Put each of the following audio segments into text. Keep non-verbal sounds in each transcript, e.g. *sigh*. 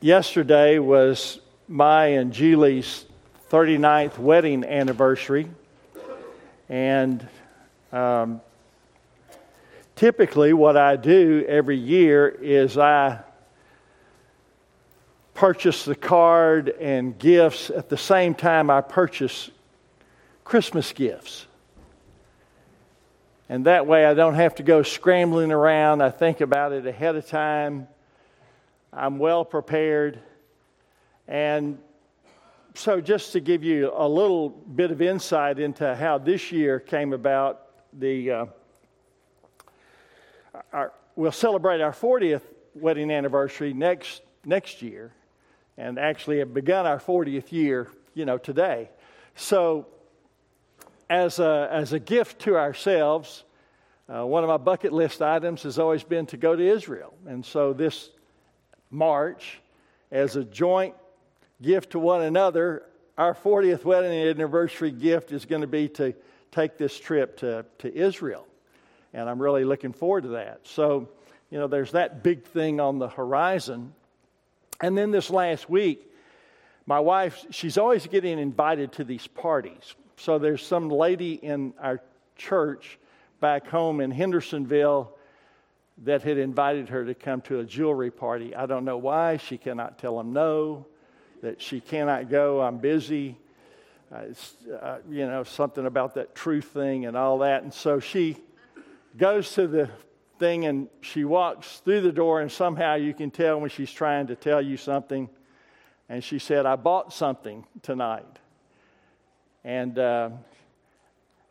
yesterday was my and Julie's 39th wedding anniversary. And um, typically, what I do every year is I purchase the card and gifts at the same time I purchase Christmas gifts. And that way I don't have to go scrambling around. I think about it ahead of time. I'm well prepared. And so, just to give you a little bit of insight into how this year came about, the uh, our, we'll celebrate our 40th wedding anniversary next next year, and actually have begun our 40th year, you know, today. So, as a, as a gift to ourselves, uh, one of my bucket list items has always been to go to Israel. And so this March, as a joint gift to one another, our 40th wedding anniversary gift is going to be to take this trip to, to Israel. And I'm really looking forward to that. So, you know, there's that big thing on the horizon. And then this last week, my wife, she's always getting invited to these parties. So there's some lady in our church back home in Hendersonville that had invited her to come to a jewelry party. I don't know why. She cannot tell them no, that she cannot go. I'm busy. Uh, uh, you know, something about that truth thing and all that. And so she goes to the thing and she walks through the door, and somehow you can tell when she's trying to tell you something. And she said, I bought something tonight. And uh,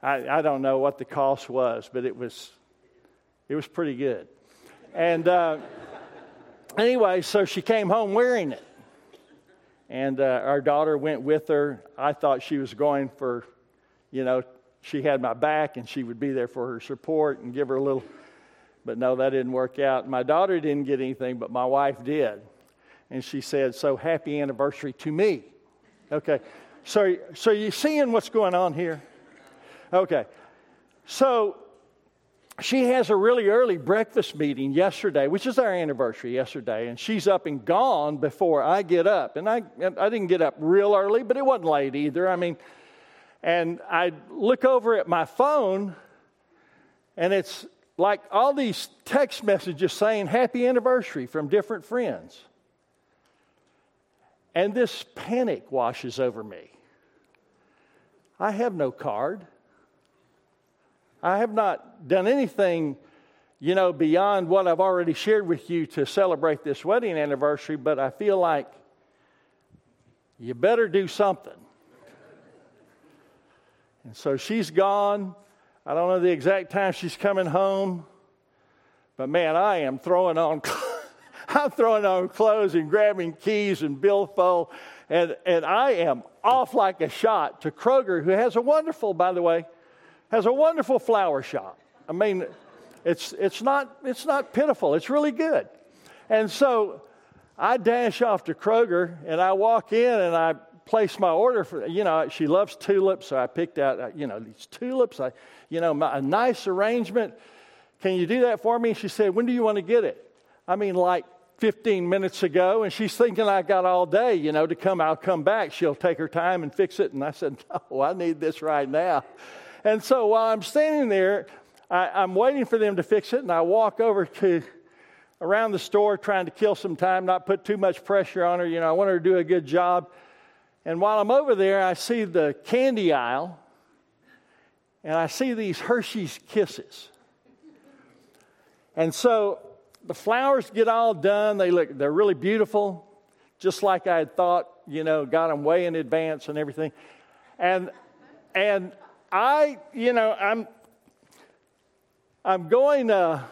I, I, don't know what the cost was, but it was, it was pretty good. And uh, anyway, so she came home wearing it. And uh, our daughter went with her. I thought she was going for, you know, she had my back and she would be there for her support and give her a little. But no, that didn't work out. My daughter didn't get anything, but my wife did. And she said, So happy anniversary to me. Okay. So, so you seeing what's going on here? Okay. So she has a really early breakfast meeting yesterday, which is our anniversary yesterday, and she's up and gone before I get up. And I, I didn't get up real early, but it wasn't late either. I mean, and I look over at my phone, and it's like all these text messages saying happy anniversary from different friends. And this panic washes over me. I have no card. I have not done anything, you know, beyond what I've already shared with you to celebrate this wedding anniversary, but I feel like you better do something. And so she's gone. I don't know the exact time she's coming home, but man, I am throwing on. *laughs* I'm throwing on clothes and grabbing keys and billfold, and, and I am off like a shot to Kroger, who has a wonderful, by the way, has a wonderful flower shop. I mean, it's, it's, not, it's not pitiful, it's really good. And so I dash off to Kroger and I walk in and I place my order for, you know, she loves tulips, so I picked out, uh, you know, these tulips, I, you know, my, a nice arrangement. Can you do that for me? She said, When do you want to get it? I mean, like 15 minutes ago, and she's thinking I got all day, you know, to come. I'll come back. She'll take her time and fix it. And I said, *laughs* No, I need this right now. And so while I'm standing there, I, am waiting for them to fix it, and I walk over to around the store trying to kill some time, not put too much pressure on her. You know, I want her to do a good job. And while I'm over there, I see the candy aisle, and I see these Hershey's Kisses. And so the flowers get all done. They look, they're really beautiful, just like I had thought, you know, got them way in advance and everything. And, and I, you know, I'm, I'm going uh,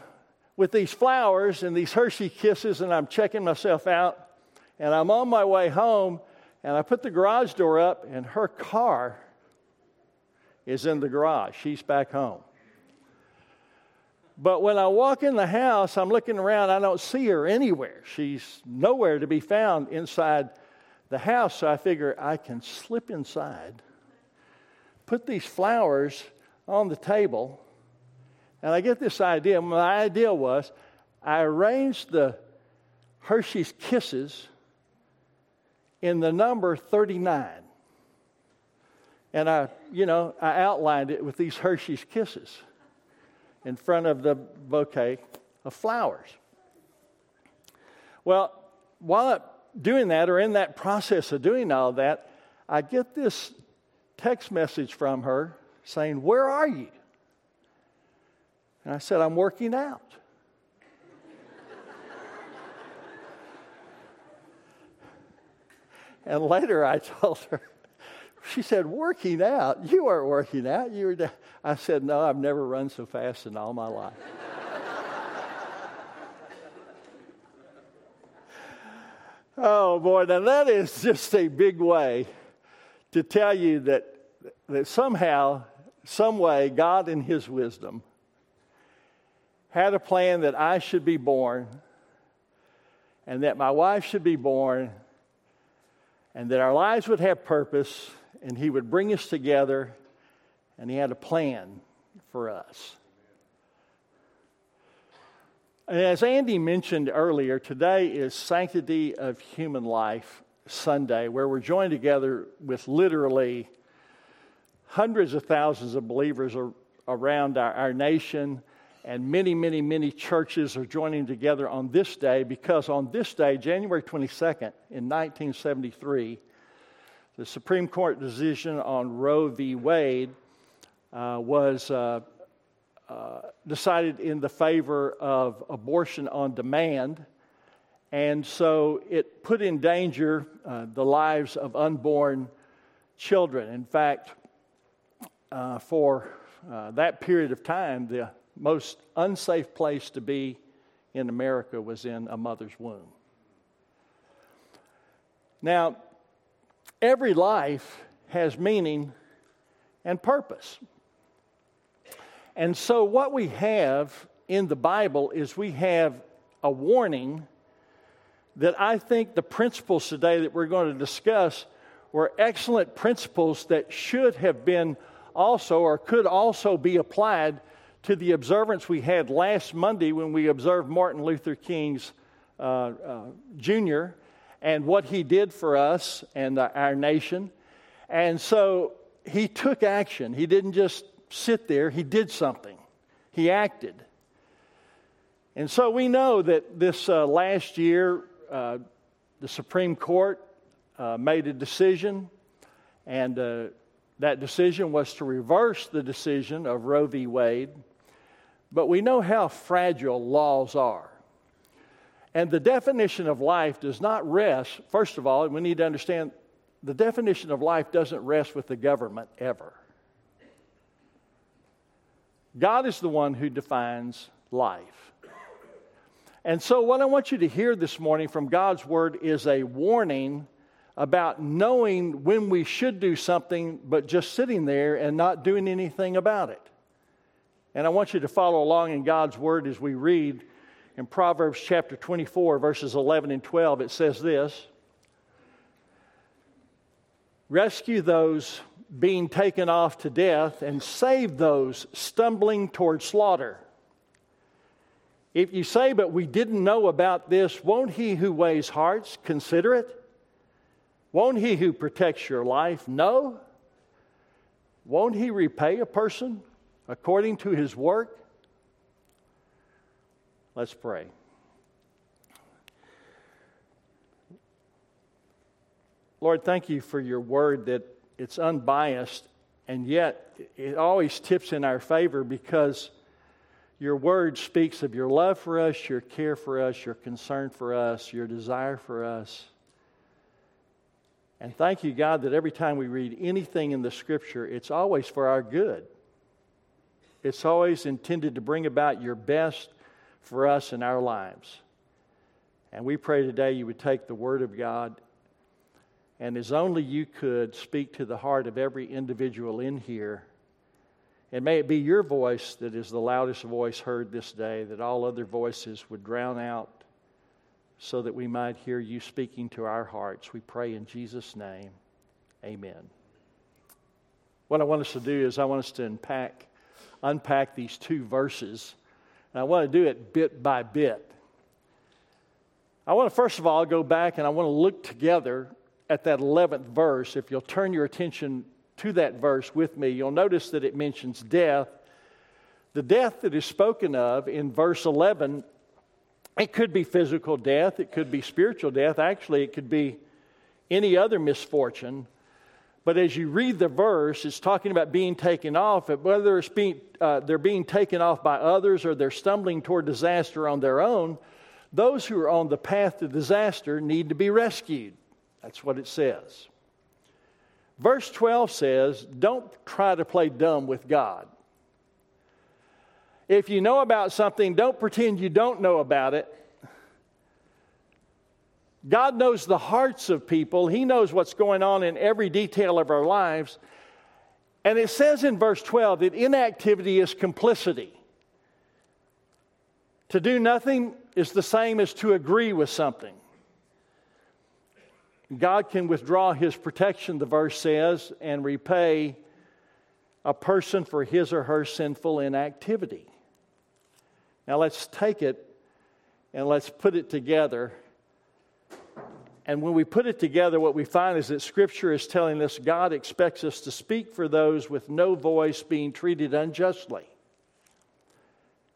with these flowers and these Hershey kisses, and I'm checking myself out, and I'm on my way home, and I put the garage door up, and her car is in the garage. She's back home. But when I walk in the house, I'm looking around, I don't see her anywhere. She's nowhere to be found inside the house. So I figure I can slip inside, put these flowers on the table, and I get this idea. My idea was I arranged the Hershey's Kisses in the number 39. And I, you know, I outlined it with these Hershey's Kisses in front of the bouquet of flowers. Well, while doing that, or in that process of doing all that, I get this text message from her saying, Where are you? And I said, I'm working out. *laughs* and later I told her, she said, Working out? You weren't working out. You were. I said, No, I've never run so fast in all my life. *laughs* oh, boy, now that is just a big way to tell you that, that somehow, some way, God in His wisdom had a plan that I should be born and that my wife should be born and that our lives would have purpose and He would bring us together and He had a plan for us. And as Andy mentioned earlier, today is Sanctity of Human Life Sunday, where we're joined together with literally hundreds of thousands of believers around our, our nation and many, many, many churches are joining together on this day because on this day, January 22nd, in 1973, the Supreme Court decision on Roe v. Wade uh, was uh, uh, decided in the favor of abortion on demand. And so it put in danger uh, the lives of unborn children. In fact, uh, for uh, that period of time, the most unsafe place to be in America was in a mother's womb. Now, every life has meaning and purpose. And so, what we have in the Bible is we have a warning that I think the principles today that we're going to discuss were excellent principles that should have been also or could also be applied to the observance we had last Monday when we observed Martin Luther King's uh, uh, Jr. and what he did for us and uh, our nation. And so he took action. He didn't just sit there, he did something, he acted. And so we know that this uh, last year, uh, the Supreme Court uh, made a decision, and that decision was to reverse the decision of Roe v. Wade but we know how fragile laws are. And the definition of life does not rest, first of all, we need to understand the definition of life doesn't rest with the government ever. God is the one who defines life. And so, what I want you to hear this morning from God's Word is a warning about knowing when we should do something, but just sitting there and not doing anything about it. And I want you to follow along in God's word as we read in Proverbs chapter 24, verses 11 and 12. It says this Rescue those being taken off to death and save those stumbling toward slaughter. If you say, But we didn't know about this, won't he who weighs hearts consider it? Won't he who protects your life know? Won't he repay a person according to his work? Let's pray. Lord, thank you for your word that it's unbiased and yet it always tips in our favor because your word speaks of your love for us, your care for us, your concern for us, your desire for us. And thank you, God, that every time we read anything in the scripture, it's always for our good. It's always intended to bring about your best for us in our lives. And we pray today you would take the Word of God and as only you could speak to the heart of every individual in here. And may it be your voice that is the loudest voice heard this day, that all other voices would drown out so that we might hear you speaking to our hearts. We pray in Jesus' name. Amen. What I want us to do is, I want us to unpack unpack these two verses. And I want to do it bit by bit. I want to, first of all, go back and I want to look together at that 11th verse, if you'll turn your attention to that verse with me, you'll notice that it mentions death. The death that is spoken of in verse 11, it could be physical death, it could be spiritual death. Actually, it could be any other misfortune. But as you read the verse, it's talking about being taken off. Whether it's being, uh, they're being taken off by others or they're stumbling toward disaster on their own, those who are on the path to disaster need to be rescued. That's what it says. Verse 12 says, Don't try to play dumb with God. If you know about something, don't pretend you don't know about it. God knows the hearts of people, He knows what's going on in every detail of our lives. And it says in verse 12 that inactivity is complicity. To do nothing is the same as to agree with something. God can withdraw his protection, the verse says, and repay a person for his or her sinful inactivity. Now let's take it and let's put it together. And when we put it together, what we find is that Scripture is telling us God expects us to speak for those with no voice being treated unjustly,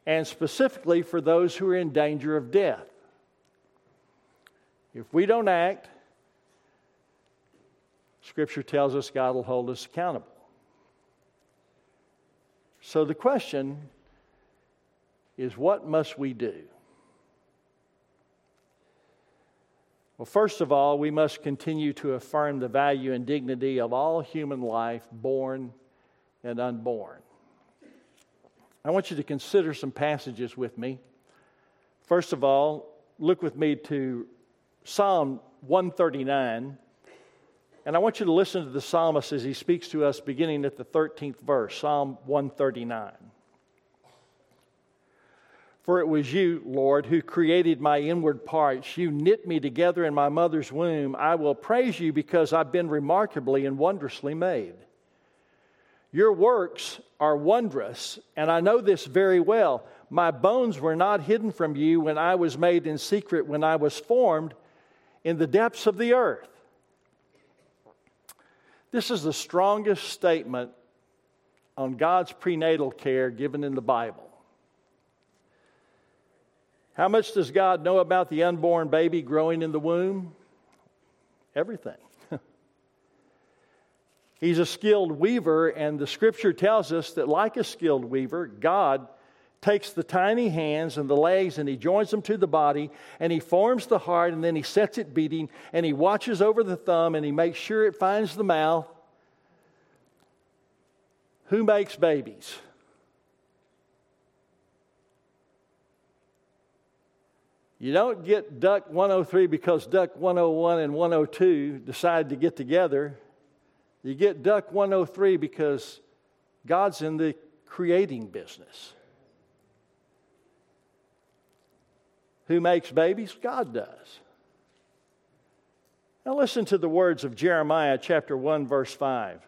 and specifically for those who are in danger of death. If we don't act, Scripture tells us God will hold us accountable. So the question is what must we do? Well, first of all, we must continue to affirm the value and dignity of all human life, born and unborn. I want you to consider some passages with me. First of all, look with me to Psalm 139. And I want you to listen to the psalmist as he speaks to us beginning at the 13th verse, Psalm 139. For it was you, Lord, who created my inward parts. You knit me together in my mother's womb. I will praise you because I've been remarkably and wondrously made. Your works are wondrous, and I know this very well. My bones were not hidden from you when I was made in secret, when I was formed in the depths of the earth. This is the strongest statement on God's prenatal care given in the Bible. How much does God know about the unborn baby growing in the womb? Everything. *laughs* He's a skilled weaver, and the scripture tells us that, like a skilled weaver, God takes the tiny hands and the legs and he joins them to the body and he forms the heart and then he sets it beating and he watches over the thumb and he makes sure it finds the mouth. Who makes babies? You don't get Duck 103 because Duck 101 and 102 decide to get together. You get Duck 103 because God's in the creating business. Who makes babies? God does. Now listen to the words of Jeremiah chapter 1 verse 5.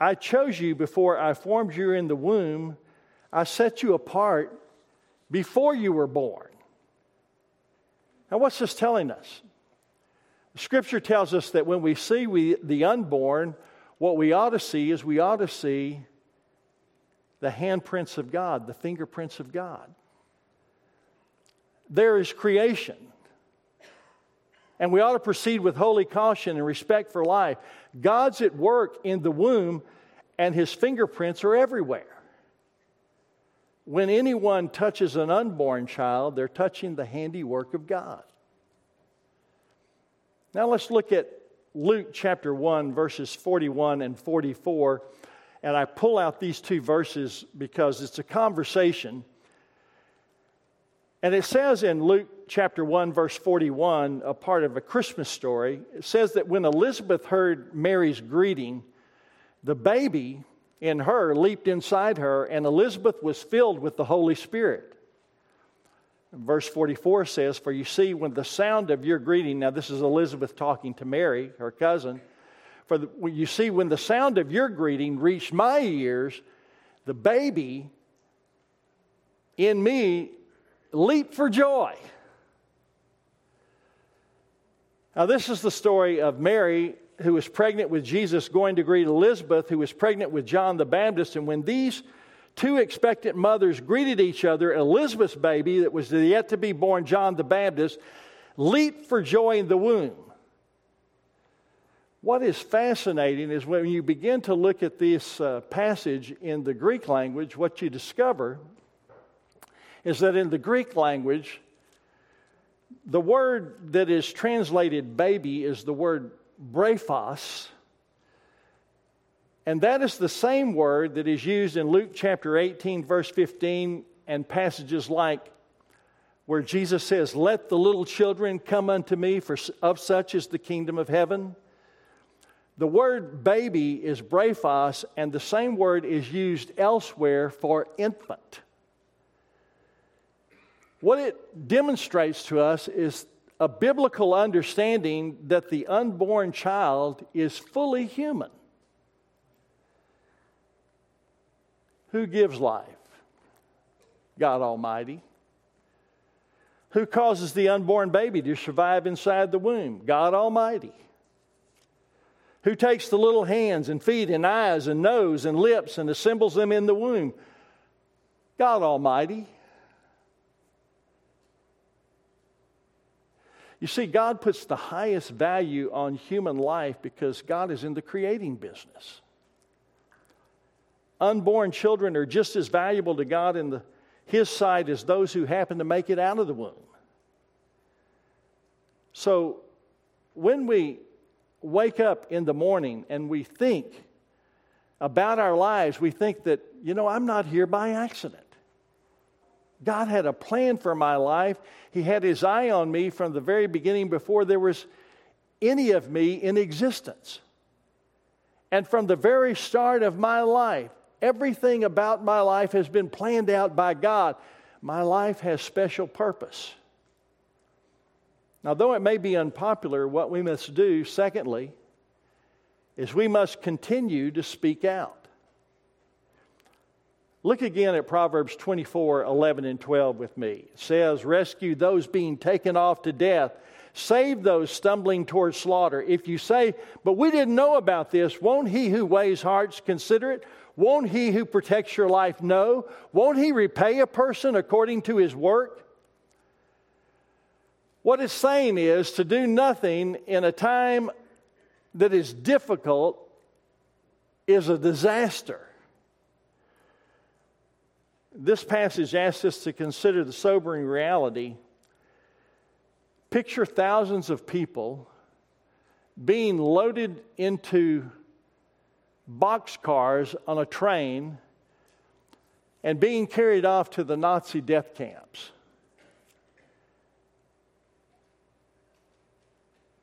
I chose you before I formed you in the womb. I set you apart before you were born. Now, what's this telling us? Scripture tells us that when we see we, the unborn, what we ought to see is we ought to see the handprints of God, the fingerprints of God there is creation. And we ought to proceed with holy caution and respect for life. God's at work in the womb, and his fingerprints are everywhere. When anyone touches an unborn child, they're touching the handiwork of God. Now let's look at Luke chapter 1, verses 41 and 44. And I pull out these two verses because it's a conversation and it says in Luke chapter 1, verse 41, a part of a Christmas story, it says that when Elizabeth heard Mary's greeting, the baby in her leaped inside her, and Elizabeth was filled with the Holy Spirit. Verse 44 says, For you see, when the sound of your greeting, now this is Elizabeth talking to Mary, her cousin, for the, you see, when the sound of your greeting reached my ears, the baby in me leap for joy. Now, this is the story of Mary, who was pregnant with Jesus, going to greet Elizabeth, who was pregnant with John the Baptist. And when these two expectant mothers greeted each other, Elizabeth's baby, that was yet to be born, John the Baptist, leaped for joy in the womb. What is fascinating is when you begin to look at this uh, passage in the Greek language, what you discover is that in the Greek language, the word that is translated baby is the word brephos, and that is the same word that is used in Luke chapter 18, verse 15, and passages like where Jesus says, Let the little children come unto me, for of such is the kingdom of heaven. The word baby is brephos, and the same word is used elsewhere for infant. What it demonstrates to us is a biblical understanding that the unborn child is fully human. Who gives life? God Almighty. Who causes the unborn baby to survive inside the womb? God Almighty. Who takes the little hands and feet and eyes and nose and lips and assembles them in the womb? God Almighty. You see, God puts the highest value on human life because God is in the creating business. Unborn children are just as valuable to God in the, His sight as those who happen to make it out of the womb. So, when we wake up in the morning and we think about our lives, we think that, you know, I'm not here by accident. God had a plan for my life. He had His eye on me from the very beginning before there was any of me in existence. And from the very start of my life, everything about my life has been planned out by God. My life has special purpose. Now, though it may be unpopular, what we must do, secondly, is we must continue to speak out. Look again at Proverbs 24 11 and 12 with me. It says, Rescue those being taken off to death, save those stumbling toward slaughter. If you say, But we didn't know about this, won't he who weighs hearts consider it? Won't he who protects your life know? Won't he repay a person according to his work? What it's saying is to do nothing in a time that is difficult is a disaster. This passage asks us to consider the sobering reality. Picture thousands of people being loaded into boxcars on a train and being carried off to the Nazi death camps.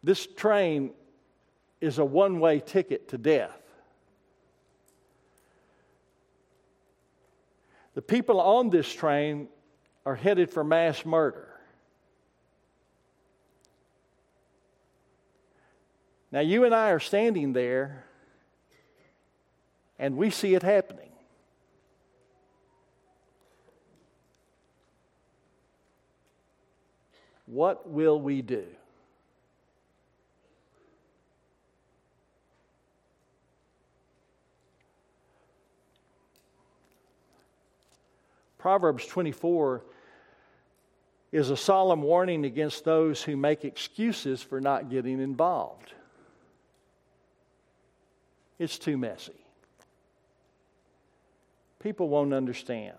This train is a one way ticket to death. The people on this train are headed for mass murder. Now, you and I are standing there, and we see it happening. What will we do? Proverbs 24 is a solemn warning against those who make excuses for not getting involved. It's too messy. People won't understand.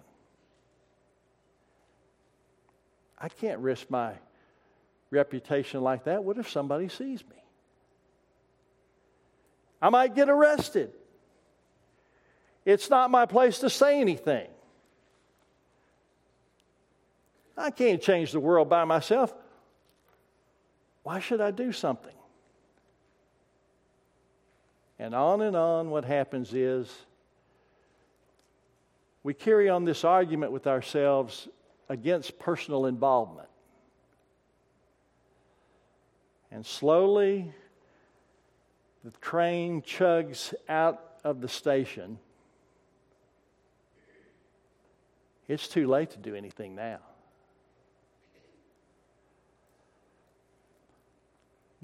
I can't risk my reputation like that. What if somebody sees me? I might get arrested. It's not my place to say anything. I can't change the world by myself. Why should I do something? And on and on, what happens is we carry on this argument with ourselves against personal involvement. And slowly, the train chugs out of the station. It's too late to do anything now.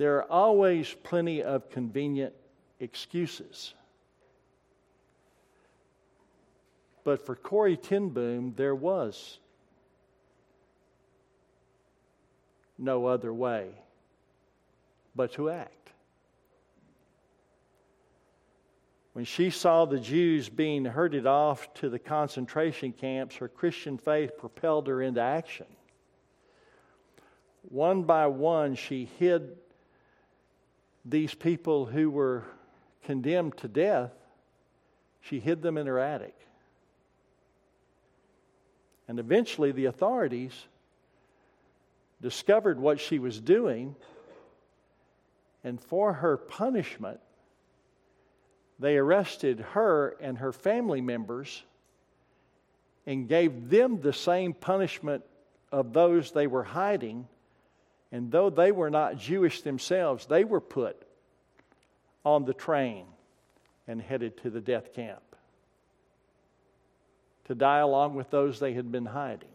There are always plenty of convenient excuses. But for Corrie ten Boom, there was no other way but to act. When she saw the Jews being herded off to the concentration camps, her Christian faith propelled her into action. One by one, she hid these people who were condemned to death, she hid them in her attic. And eventually, the authorities discovered what she was doing, and for her punishment, they arrested her and her family members and gave them the same punishment of those they were hiding. And though they were not Jewish themselves, they were put on the train and headed to the death camp to die along with those they had been hiding.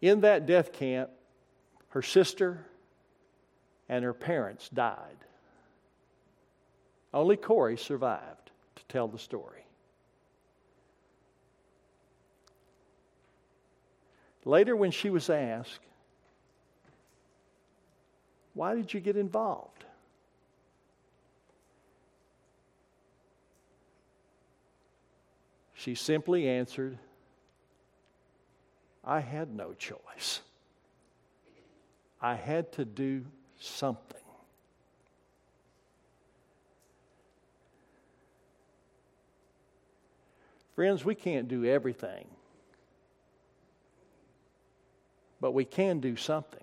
In that death camp, her sister and her parents died. Only Corrie survived to tell the story. Later, when she was asked, Why did you get involved? She simply answered, I had no choice. I had to do something. Friends, we can't do everything, but we can do something.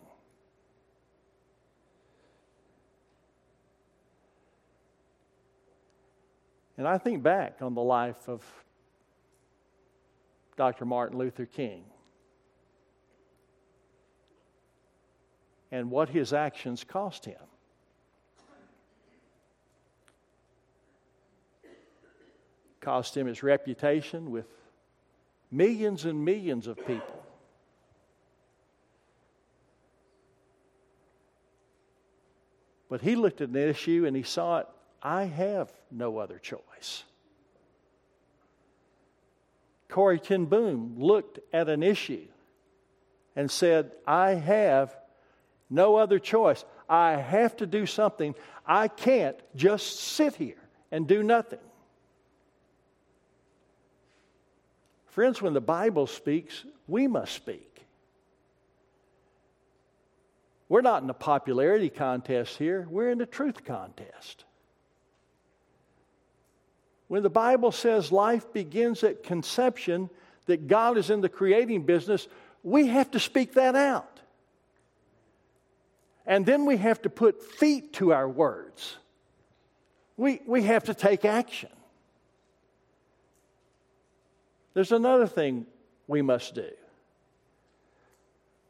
And I think back on the life of Dr. Martin Luther King and what his actions cost him. Cost him his reputation with millions and millions of people. But he looked at an issue and he saw it I have no other choice. Corrie ten Boom looked at an issue and said, I have no other choice. I have to do something. I can't just sit here and do nothing. Friends, when the Bible speaks, we must speak. We're not in a popularity contest here, we're in a truth contest. When the Bible says life begins at conception, that God is in the creating business, we have to speak that out. And then we have to put feet to our words. We, we have to take action. There's another thing we must do.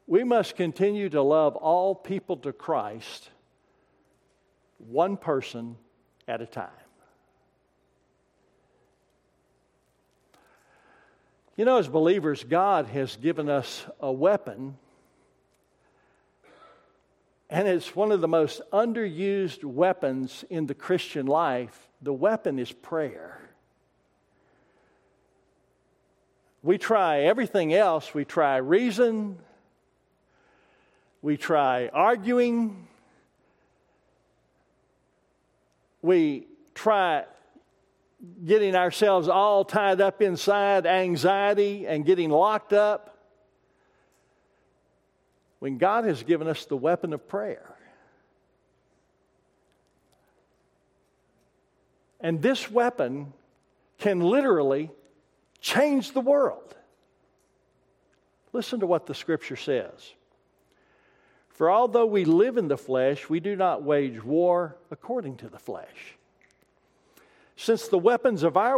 We must continue to love all people to Christ, one person at a time. You know, as believers, God has given us a weapon, and it's one of the most underused weapons in the Christian life. The weapon is prayer. We try everything else. We try reason, we try arguing, we try getting ourselves all tied up inside anxiety and getting locked up. When God has given us the weapon of prayer. And this weapon can literally change the world. Listen to what the scripture says. For although we live in the flesh, we do not wage war according to the flesh. Since the weapons of our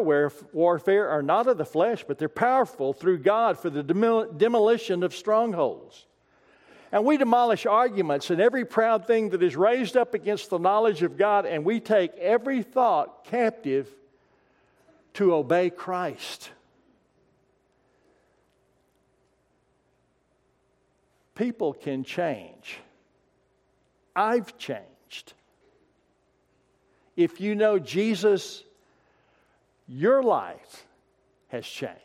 warfare are not of the flesh, but they're powerful through God for the demolition of strongholds. And we demolish arguments and every proud thing that is raised up against the knowledge of God, and we take every thought captive to obey Christ. People can change. I've changed. If you know Jesus, your life has changed.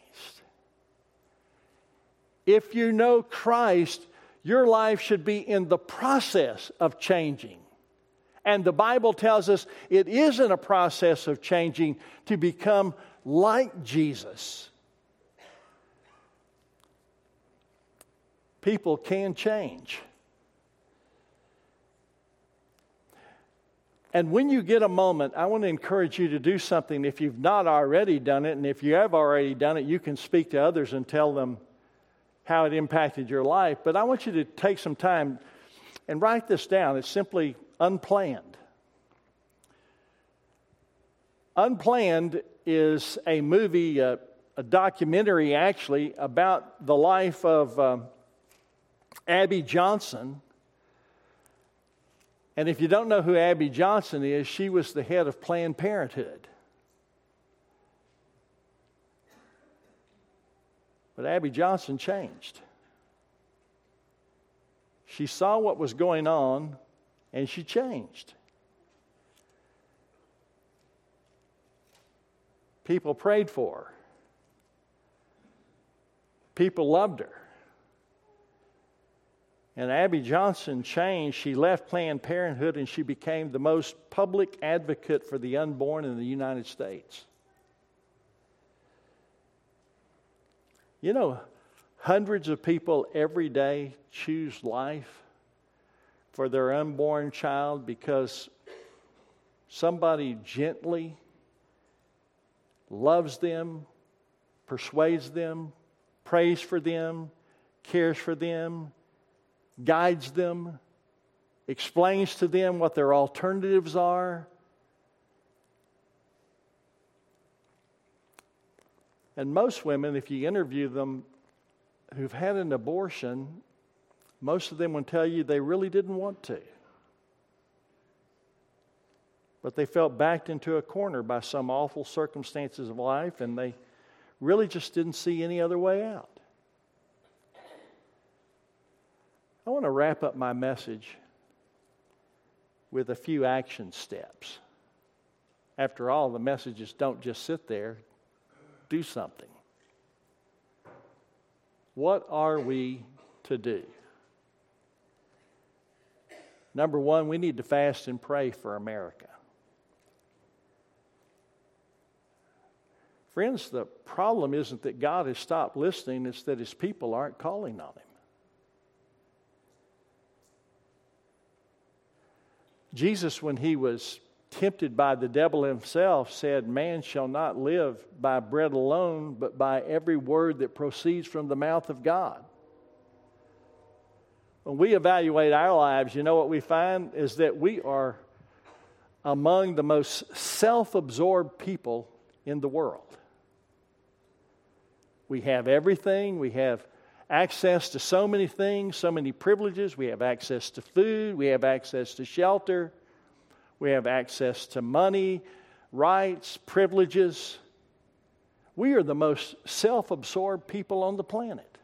If you know Christ, your life should be in the process of changing. And the Bible tells us it is in a process of changing to become like Jesus. People can change. And when you get a moment, I want to encourage you to do something if you've not already done it. And if you have already done it, you can speak to others and tell them how it impacted your life. But I want you to take some time and write this down. It's simply unplanned. Unplanned is a movie, uh, a documentary actually, about the life of um, Abby Johnson. And if you don't know who Abby Johnson is, she was the head of Planned Parenthood. But Abby Johnson changed. She saw what was going on and she changed. People prayed for her. People loved her. And Abby Johnson changed. She left Planned Parenthood and she became the most public advocate for the unborn in the United States. You know, hundreds of people every day choose life for their unborn child because somebody gently loves them, persuades them, prays for them, cares for them, guides them, explains to them what their alternatives are, And most women, if you interview them who've had an abortion, most of them will tell you they really didn't want to. But they felt backed into a corner by some awful circumstances of life, and they really just didn't see any other way out. I want to wrap up my message with a few action steps. After all, the messages don't just sit there, do something. What are we to do? Number one, we need to fast and pray for America. Friends, the problem isn't that God has stopped listening, it's that his people aren't calling on him. Jesus, when he was tempted by the devil himself, said, Man shall not live by bread alone, but by every word that proceeds from the mouth of God. When we evaluate our lives, you know what we find is that we are among the most self absorbed people in the world. We have everything, we have access to so many things, so many privileges, we have access to food, we have access to shelter. We have access to money, rights, privileges. We are the most self absorbed people on the planet.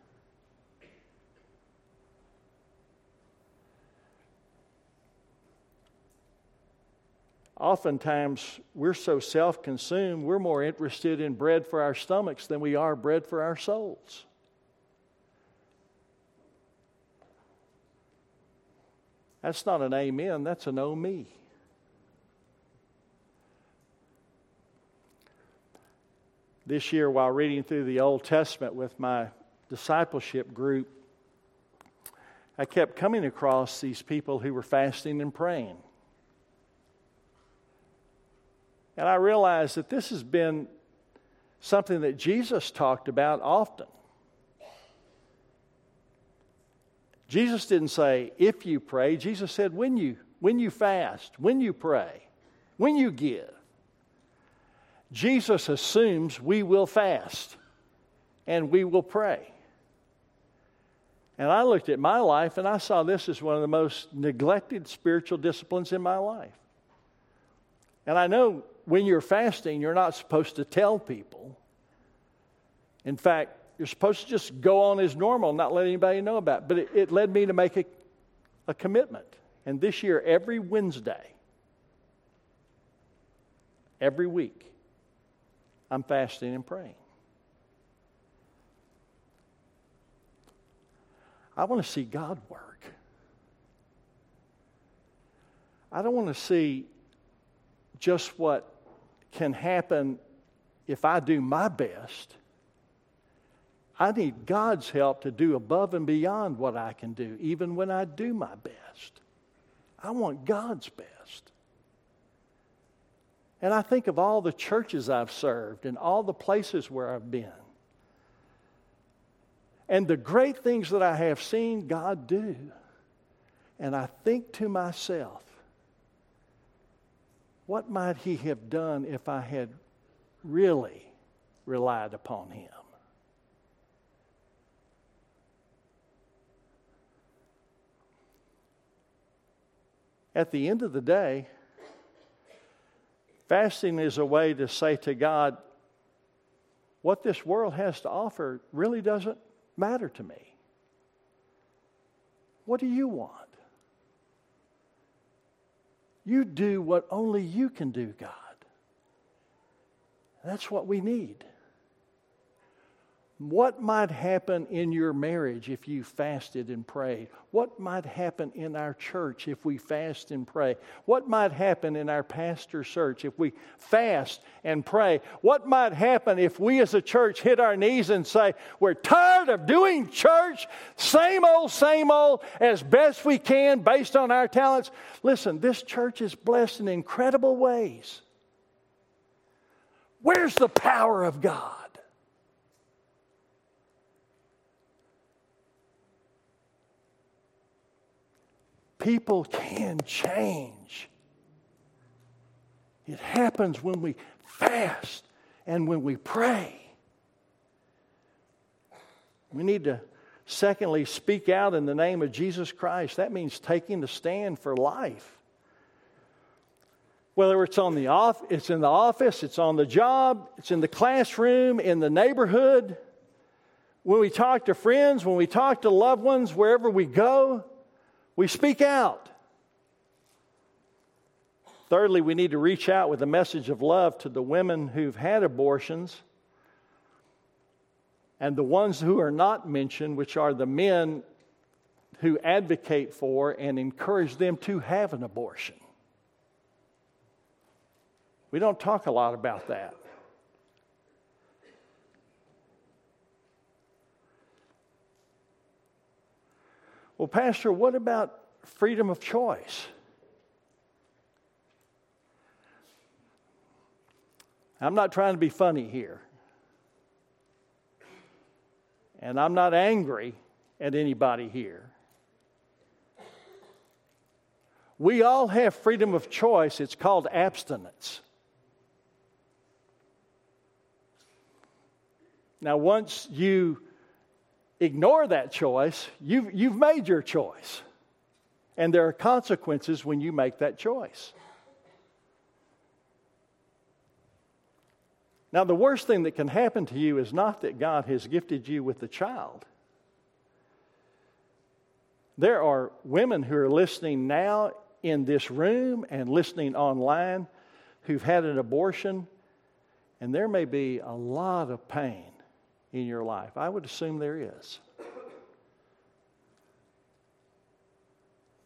Oftentimes, we're so self consumed, we're more interested in bread for our stomachs than we are bread for our souls. That's not an amen, that's an oh me. this year while reading through the Old Testament with my discipleship group, I kept coming across these people who were fasting and praying. And I realized that this has been something that Jesus talked about often. Jesus didn't say if you pray, Jesus said when you when you fast, when you pray, when you give. Jesus assumes we will fast and we will pray. And I looked at my life and I saw this as one of the most neglected spiritual disciplines in my life. And I know when you're fasting, you're not supposed to tell people. In fact, You're supposed to just go on as normal, not let anybody know about it. But it, it led me to make a, a commitment. And this year, every Wednesday, every week, I'm fasting and praying. I want to see God work. I don't want to see just what can happen if I do my best. I need God's help to do above and beyond what I can do, even when I do my best. I want God's best. And I think of all the churches I've served and all the places where I've been. And the great things that I have seen God do. And I think to myself, what might He have done if I had really relied upon Him? At the end of the day, fasting is a way to say to God, what this world has to offer really doesn't matter to me. What do you want? You do what only you can do, God. That's what we need. What might happen in your marriage if you fasted and prayed? What might happen in our church if we fast and pray? What might happen in our pastor search if we fast and pray? What might happen if we as a church hit our knees and say, We're tired of doing church, same old, same old, as best we can based on our talents? Listen, this church is blessed in incredible ways. Where's the power of God? People can change. It happens when we fast and when we pray. We need to, secondly, speak out in the name of Jesus Christ. That means taking the stand for life. Whether it's on the off, it's in the office, it's on the job, it's in the classroom, in the neighborhood, when we talk to friends, when we talk to loved ones, wherever we go. We speak out. Thirdly, we need to reach out with a message of love to the women who've had abortions and the ones who are not mentioned, which are the men who advocate for and encourage them to have an abortion. We don't talk a lot about that. Well, Pastor, what about freedom of choice? I'm not trying to be funny here. And I'm not angry at anybody here. We all have freedom of choice. It's called abstinence. Now, once you ignore that choice, you've, you've made your choice. And there are consequences when you make that choice. Now, the worst thing that can happen to you is not that God has gifted you with a child. There are women who are listening now in this room and listening online who've had an abortion, and there may be a lot of pain in your life? I would assume there is.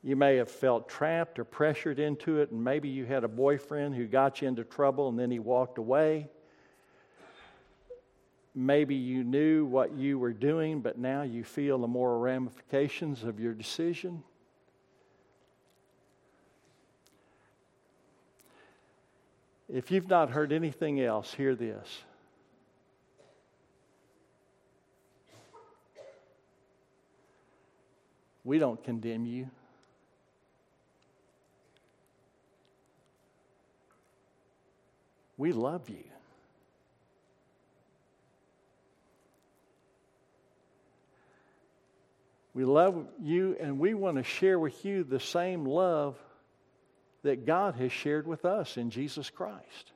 You may have felt trapped or pressured into it, and maybe you had a boyfriend who got you into trouble and then he walked away. Maybe you knew what you were doing, but now you feel the moral ramifications of your decision. If you've not heard anything else, hear this. We don't condemn you. We love you. We love you and we want to share with you the same love that God has shared with us in Jesus Christ.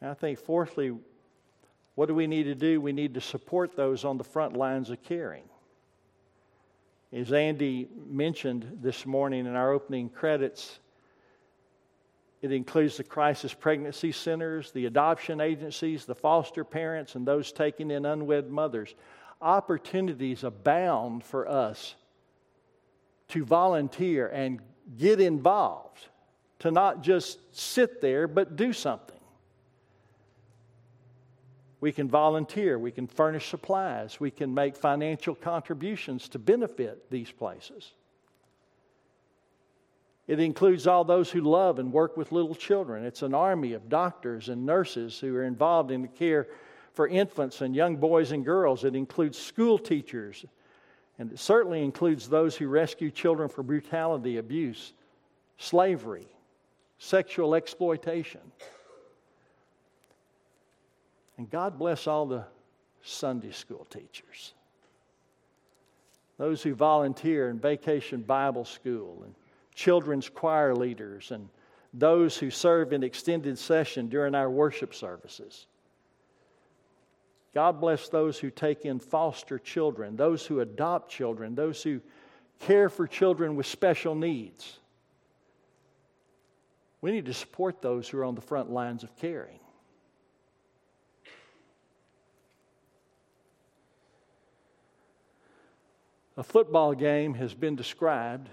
And I think, fourthly, what do we need to do? We need to support those on the front lines of caring. As Andy mentioned this morning in our opening credits, it includes the crisis pregnancy centers, the adoption agencies, the foster parents, and those taking in unwed mothers. Opportunities abound for us to volunteer and get involved, to not just sit there, but do something. We can volunteer, we can furnish supplies, we can make financial contributions to benefit these places. It includes all those who love and work with little children. It's an army of doctors and nurses who are involved in the care for infants and young boys and girls. It includes school teachers, and it certainly includes those who rescue children from brutality, abuse, slavery, sexual exploitation. And God bless all the Sunday school teachers, those who volunteer in vacation Bible school, and children's choir leaders, and those who serve in extended session during our worship services. God bless those who take in foster children, those who adopt children, those who care for children with special needs. We need to support those who are on the front lines of caring. A football game has been described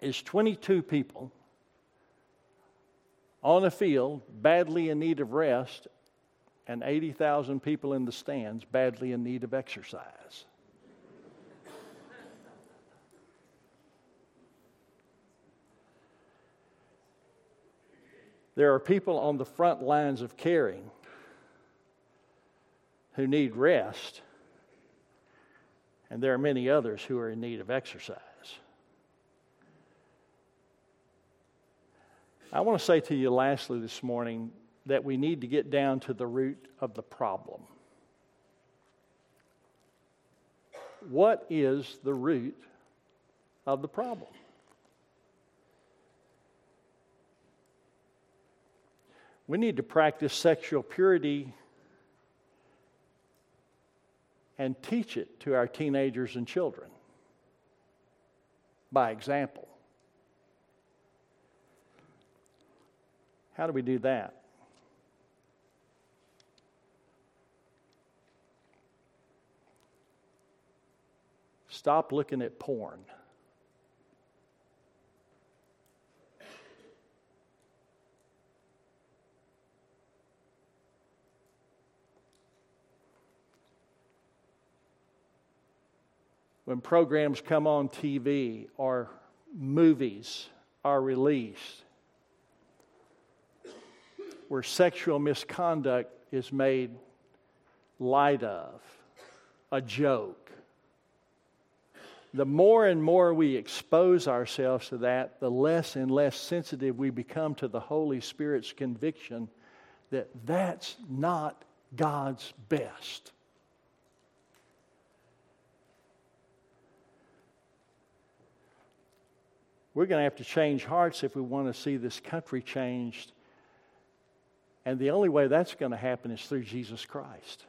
as 22 people on a field badly in need of rest and 80,000 people in the stands badly in need of exercise. There are people on the front lines of caring who need rest and there are many others who are in need of exercise. I want to say to you lastly this morning that we need to get down to the root of the problem. What is the root of the problem? We need to practice sexual purity and teach it to our teenagers and children by example. How do we do that? Stop looking at porn. When programs come on TV or movies are released where sexual misconduct is made light of, a joke. The more and more we expose ourselves to that, the less and less sensitive we become to the Holy Spirit's conviction that that's not God's best. We're going to have to change hearts if we want to see this country changed. And the only way that's going to happen is through Jesus Christ.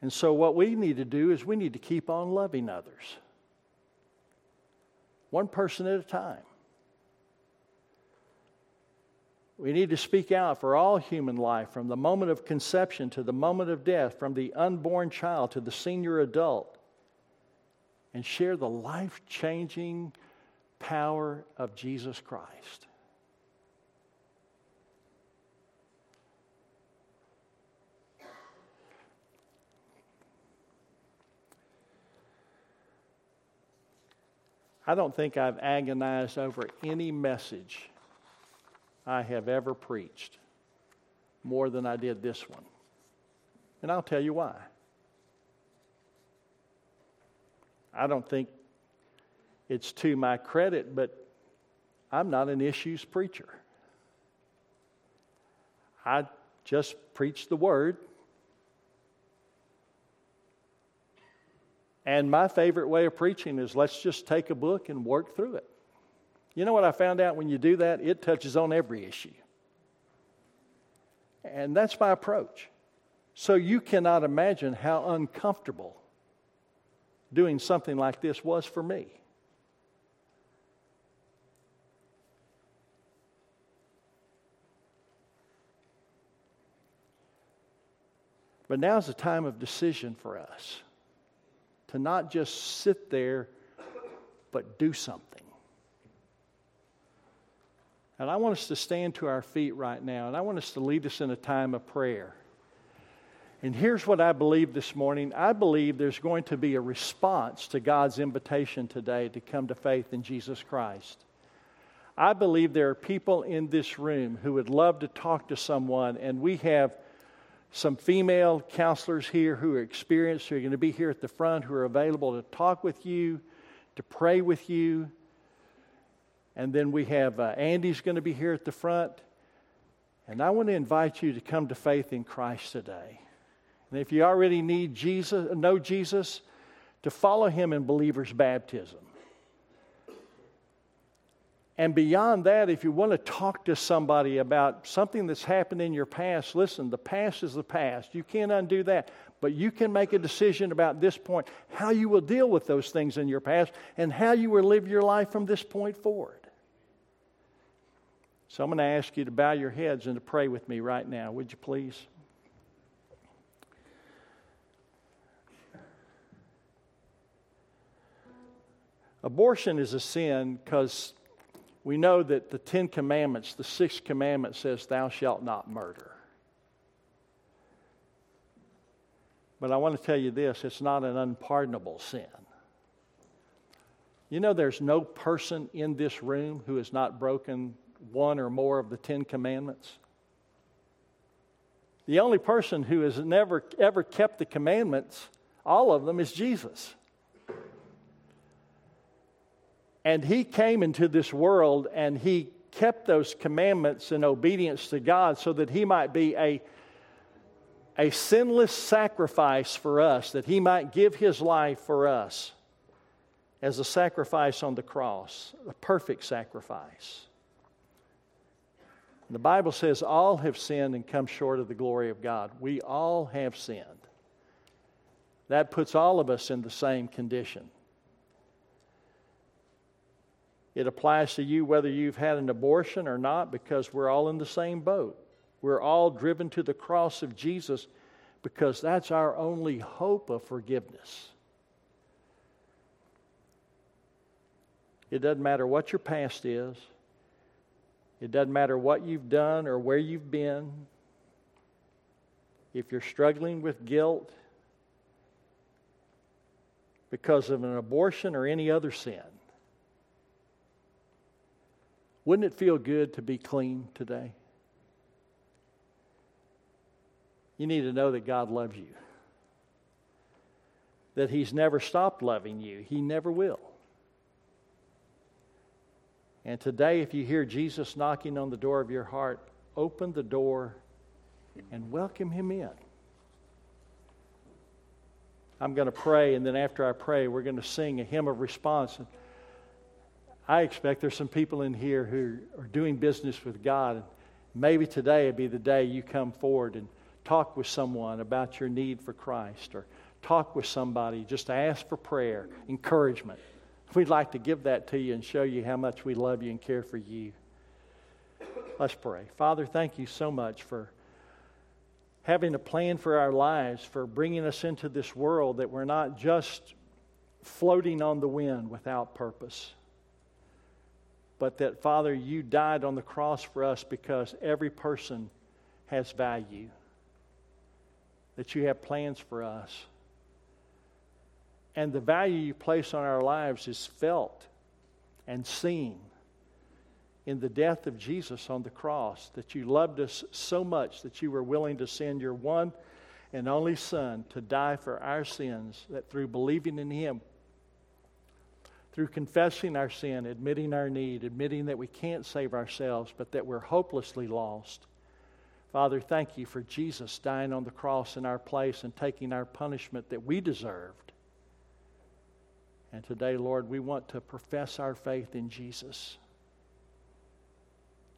And so, what we need to do is we need to keep on loving others, one person at a time. We need to speak out for all human life, from the moment of conception to the moment of death, from the unborn child to the senior adult and share the life changing power of Jesus Christ. I don't think I've agonized over any message I have ever preached more than I did this one. And I'll tell you why. I don't think it's to my credit, but I'm not an issues preacher. I just preach the word. And my favorite way of preaching is let's just take a book and work through it. You know what I found out when you do that? It touches on every issue. And that's my approach. So you cannot imagine how uncomfortable doing something like this was for me. But now is the time of decision for us to not just sit there, but do something. And I want us to stand to our feet right now, and I want us to lead us in a time of prayer. And here's what I believe this morning I believe there's going to be a response to God's invitation today to come to faith in Jesus Christ. I believe there are people in this room who would love to talk to someone, and we have some female counselors here who are experienced, who are going to be here at the front, who are available to talk with you, to pray with you. And then we have uh, Andy's going to be here at the front. And I want to invite you to come to faith in Christ today. And if you already need Jesus, know Jesus, to follow him in believer's baptism. And beyond that, if you want to talk to somebody about something that's happened in your past, listen, the past is the past. You can't undo that. But you can make a decision about this point, how you will deal with those things in your past, and how you will live your life from this point forward. So I'm going to ask you to bow your heads and to pray with me right now. Would you please? Abortion is a sin because we know that the Ten Commandments, the sixth commandment says, Thou shalt not murder. But I want to tell you this it's not an unpardonable sin. You know, there's no person in this room who has not broken one or more of the Ten Commandments. The only person who has never ever kept the commandments, all of them, is Jesus. And he came into this world and he kept those commandments in obedience to God so that he might be a, a sinless sacrifice for us, that he might give his life for us as a sacrifice on the cross, a perfect sacrifice. The Bible says all have sinned and come short of the glory of God. We all have sinned. That puts all of us in the same condition. It applies to you whether you've had an abortion or not because we're all in the same boat. We're all driven to the cross of Jesus because that's our only hope of forgiveness. It doesn't matter what your past is, it doesn't matter what you've done or where you've been. If you're struggling with guilt because of an abortion or any other sin, wouldn't it feel good to be clean today? You need to know that God loves you, that He's never stopped loving you, He never will. And today, if you hear Jesus knocking on the door of your heart, open the door and welcome Him in. I'm going to pray, and then after I pray, we're going to sing a hymn of response. I expect there's some people in here who are doing business with God. Maybe today would be the day you come forward and talk with someone about your need for Christ or talk with somebody, just ask for prayer, encouragement. We'd like to give that to you and show you how much we love you and care for you. Let's pray. Father, thank you so much for having a plan for our lives, for bringing us into this world that we're not just floating on the wind without purpose but that, Father, you died on the cross for us because every person has value, that you have plans for us. And the value you place on our lives is felt and seen in the death of Jesus on the cross, that you loved us so much that you were willing to send your one and only Son to die for our sins, that through believing in Him, through confessing our sin, admitting our need, admitting that we can't save ourselves, but that we're hopelessly lost. Father, thank you for Jesus dying on the cross in our place and taking our punishment that we deserved. And today, Lord, we want to profess our faith in Jesus.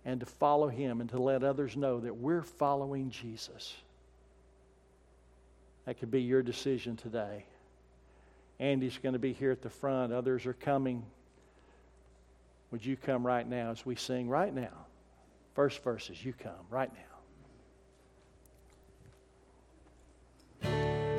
and to follow Him and to let others know that we're following Jesus. That could be your decision today. Andy's going to be here at the front, others are coming. Would you come right now as we sing right now? First verses, you come right now.